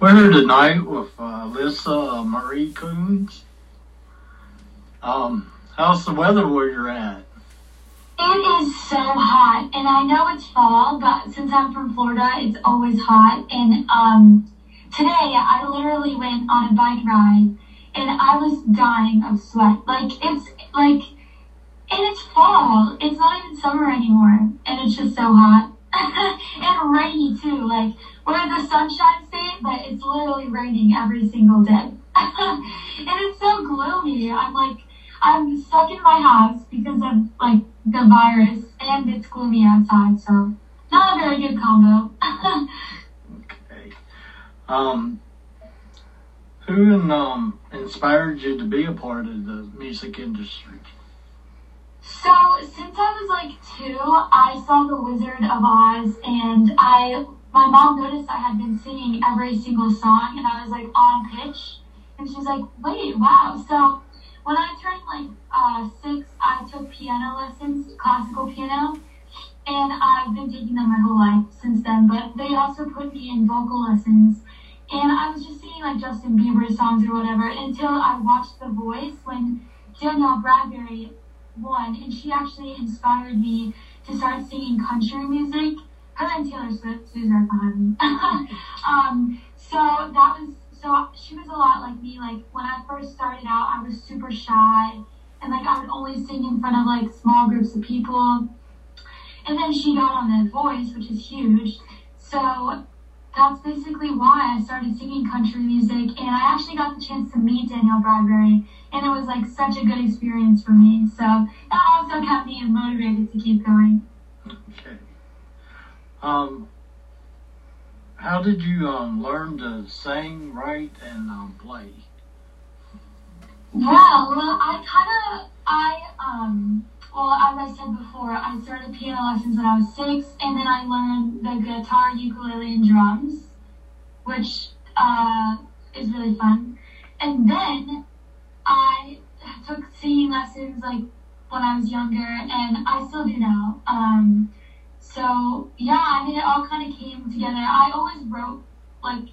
We're here tonight with uh, Alyssa Marie Coons. Um, how's the weather where you're at? It is so hot, and I know it's fall, but since I'm from Florida, it's always hot. And um, today, I literally went on a bike ride, and I was dying of sweat. Like it's like, and it's fall. It's not even summer anymore, and it's just so hot and rainy too. Like we're in the sunshine state, but it's literally raining every single day, and it's so gloomy. I'm like I'm stuck in my house because of like the virus and it's gloomy outside, so not a very good combo. okay. Um, who um, inspired you to be a part of the music industry? So since I was like two, I saw The Wizard of Oz, and I my mom noticed I had been singing every single song, and I was like on pitch, and she was like, "Wait, wow!" So when I turned like uh, six, I took piano lessons, classical piano, and I've been taking them my whole life since then. But they also put me in vocal lessons, and I was just singing like Justin Bieber songs or whatever until I watched The Voice when Danielle Bradbery won, and she actually inspired me to start singing country music. Her and Taylor Swift, who's right me. um, so that was so she was a lot like me. Like when I first started out, I was super shy, and like I would only sing in front of like small groups of people. And then she got on The Voice, which is huge. So that's basically why I started singing country music, and I actually got the chance to meet Danielle Bradbery, and it was like such a good experience for me. So that also kept me motivated to keep going. Okay. Um, how did you um, learn to sing, write, and um, play? Well, I kind of, I, um, well, as I said before, I started piano lessons when I was six, and then I learned the guitar, ukulele, and drums, which uh, is really fun. And then I took singing lessons like when I was younger, and I still do now. Um, so yeah, I mean, it all kind of came together. I always wrote like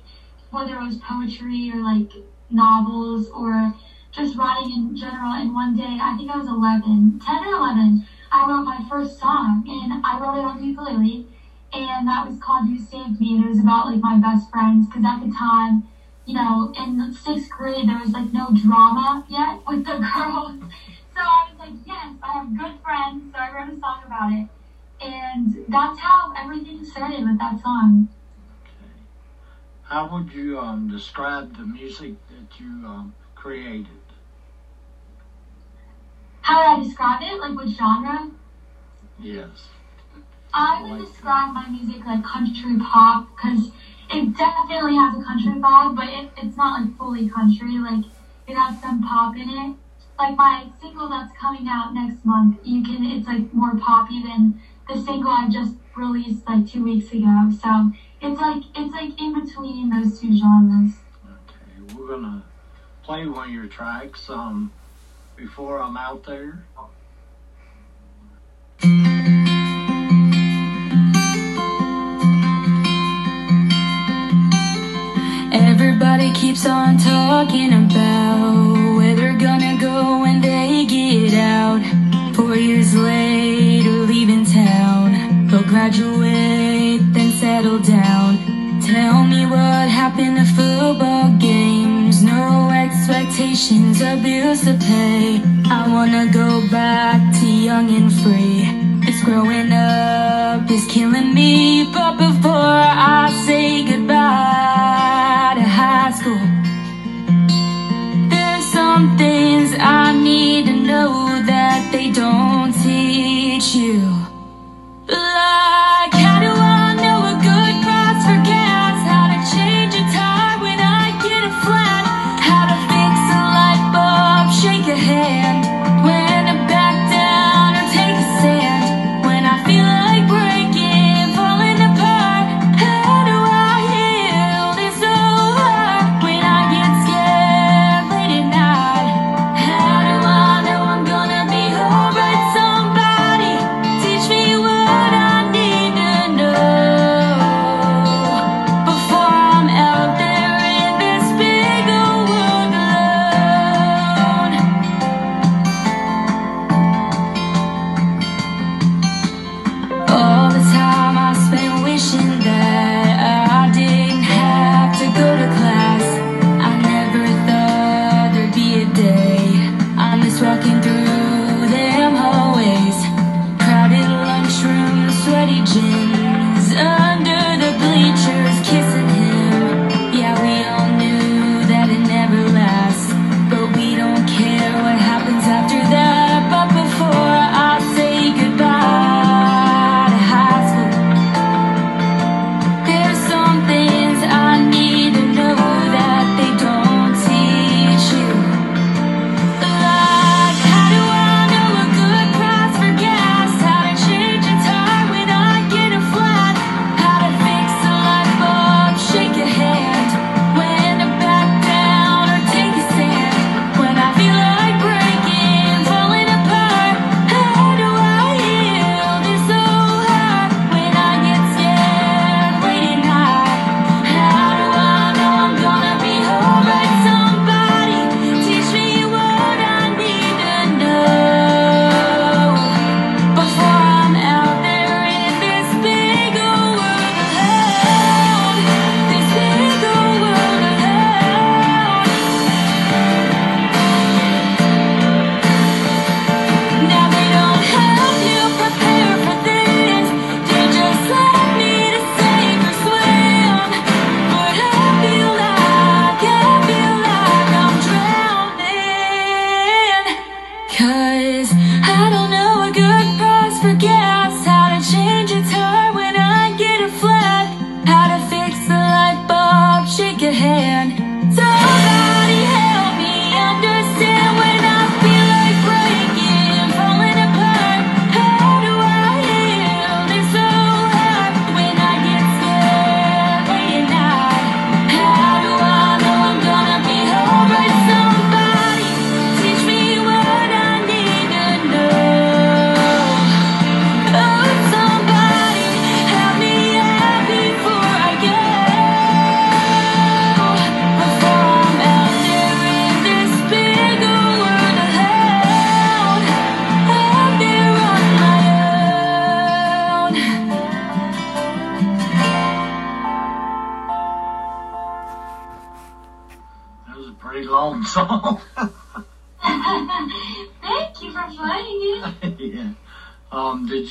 whether it was poetry or like novels or just writing in general. And one day, I think I was 11, 10 or 11, I wrote my first song, and I wrote it on ukulele, and that was called "You Saved Me." And it was about like my best friends, because at the time, you know, in sixth grade, there was like no drama yet with the girls. So I was like, yes, I have good friends, so I wrote a song about it. And that's how everything started with that song. How would you um, describe the music that you um, created? How would I describe it? Like what genre? Yes. I would describe my music like country pop because it definitely has a country vibe, but it, it's not like fully country. Like it has some pop in it. Like my single that's coming out next month, you can it's like more poppy than the single I just released like two weeks ago. So it's like it's like in between those two genres. Okay, we're gonna play one of your tracks um before I'm out there. Everybody keeps on talking about where they're gonna go when they get out. Four years later, leaving town. They'll graduate, then settle down. Tell me what happened to football games. No expectations, or bills to pay. I wanna go back to young and free. It's growing up, it's killing me. But before I say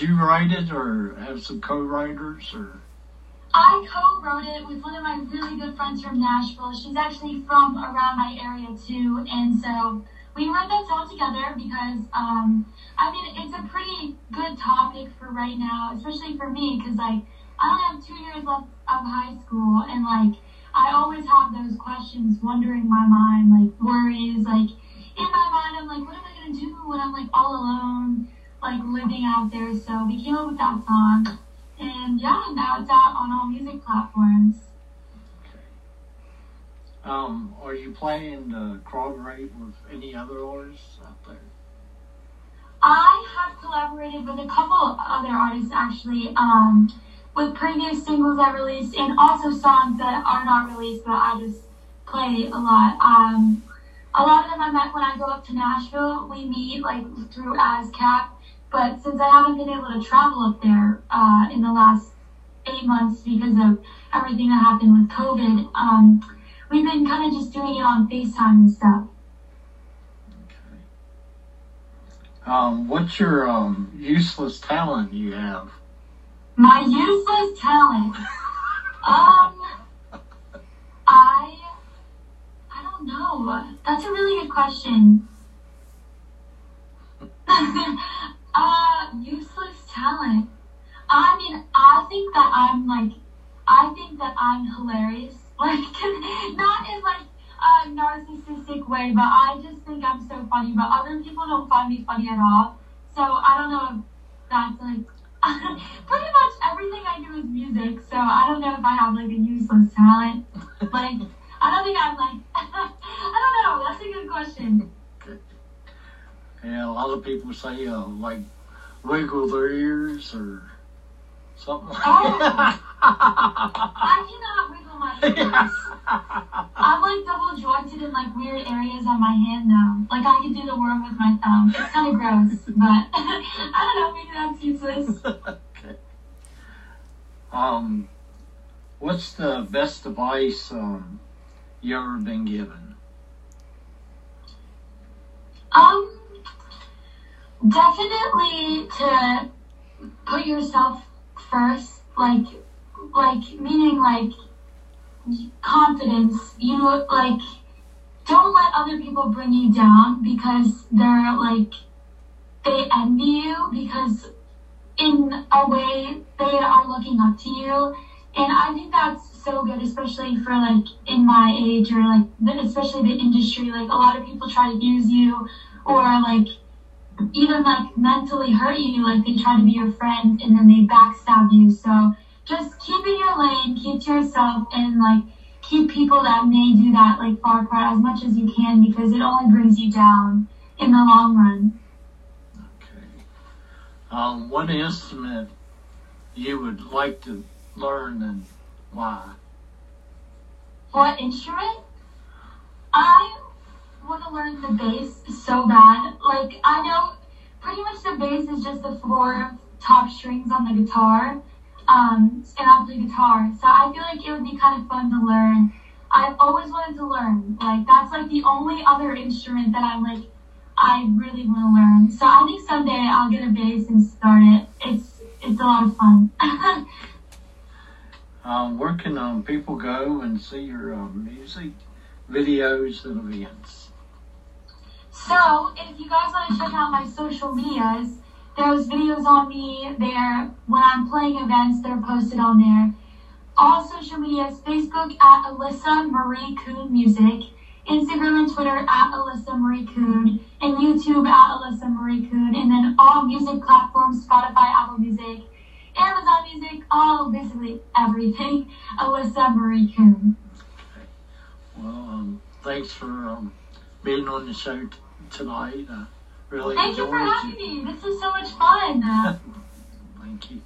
you write it or have some co-writers or? I co-wrote it with one of my really good friends from Nashville. She's actually from around my area too, and so we wrote that song together because um, I mean it's a pretty good topic for right now, especially for me because like I only have two years left of high school, and like I always have those questions wandering my mind, like worries, like in my mind I'm like, what am I gonna do when I'm like all alone, like living out there? So we came up with that song. And yeah, now it's out on all music platforms. Um, are you planning to collaborate with any other artists out there? I have collaborated with a couple other artists actually, um, with previous singles I released and also songs that are not released but I just play a lot. Um, a lot of them I met when I go up to Nashville. We meet like through ASCAP, but since I haven't been able to travel up there uh, in the last eight months because of everything that happened with COVID, um, we've been kind of just doing it on FaceTime and stuff. Okay. Um, what's your um, useless talent you have? My useless talent. Um, I, I don't know. That's a really good question. uh, useless talent. I mean, I think that I'm like, I think that I'm hilarious. Like, not in like a narcissistic way, but I just think I'm so funny. But other people don't find me funny at all. So I don't know if that's like pretty much everything I do is music, so I don't know if I have like a useless talent. Like, I don't think I'm like, I don't know. That's a good question. Yeah, a lot of people say uh, like wiggle their ears or something like Oh. that. I cannot wiggle my ears. I'm like double jointed in like weird areas on my hand though. Like I can do the worm with my thumb. It's kind of gross, but I don't know. Maybe that's useless. okay. Um, what's the best advice um, you ever been given? Um, definitely to put yourself first, like, like meaning like confidence. You know, like don't let other people bring you down because they're like they envy you because in a way they are looking up to you, and I think that's so good, especially for like in my age or like especially the industry. Like a lot of people try to use you or like even like mentally hurt you, like they try to be your friend and then they backstab you. So just keep in your lane, keep to yourself, and like keep people that may do that like far apart as much as you can because it only brings you down in the long run. Okay. Um, what instrument you would like to learn and why? What instrument? I want to learn the bass so bad. Like I know pretty much the bass is just the four top strings on the guitar. Um, and I play guitar, so I feel like it would be kind of fun to learn. I've always wanted to learn. Like that's like the only other instrument that I'm like I really want to learn. So I think someday I'll get a bass and start it. It's it's a lot of fun. Um, where can um, people go and see your um, music videos and events? So, if you guys want to check out my social medias, there's videos on me there. When I'm playing events, they're posted on there. All social medias, Facebook at Alyssa Marie Coon Music, Instagram and Twitter at Alyssa Marie Coon, and YouTube at Alyssa Marie Coon, and then all music platforms, Spotify, Apple Music, Amazon Music, all basically everything, Alyssa Marie Coon. Well, um, thanks for um, being on the show tonight. I really Thank you for having me. This is so much fun. Uh, thank you.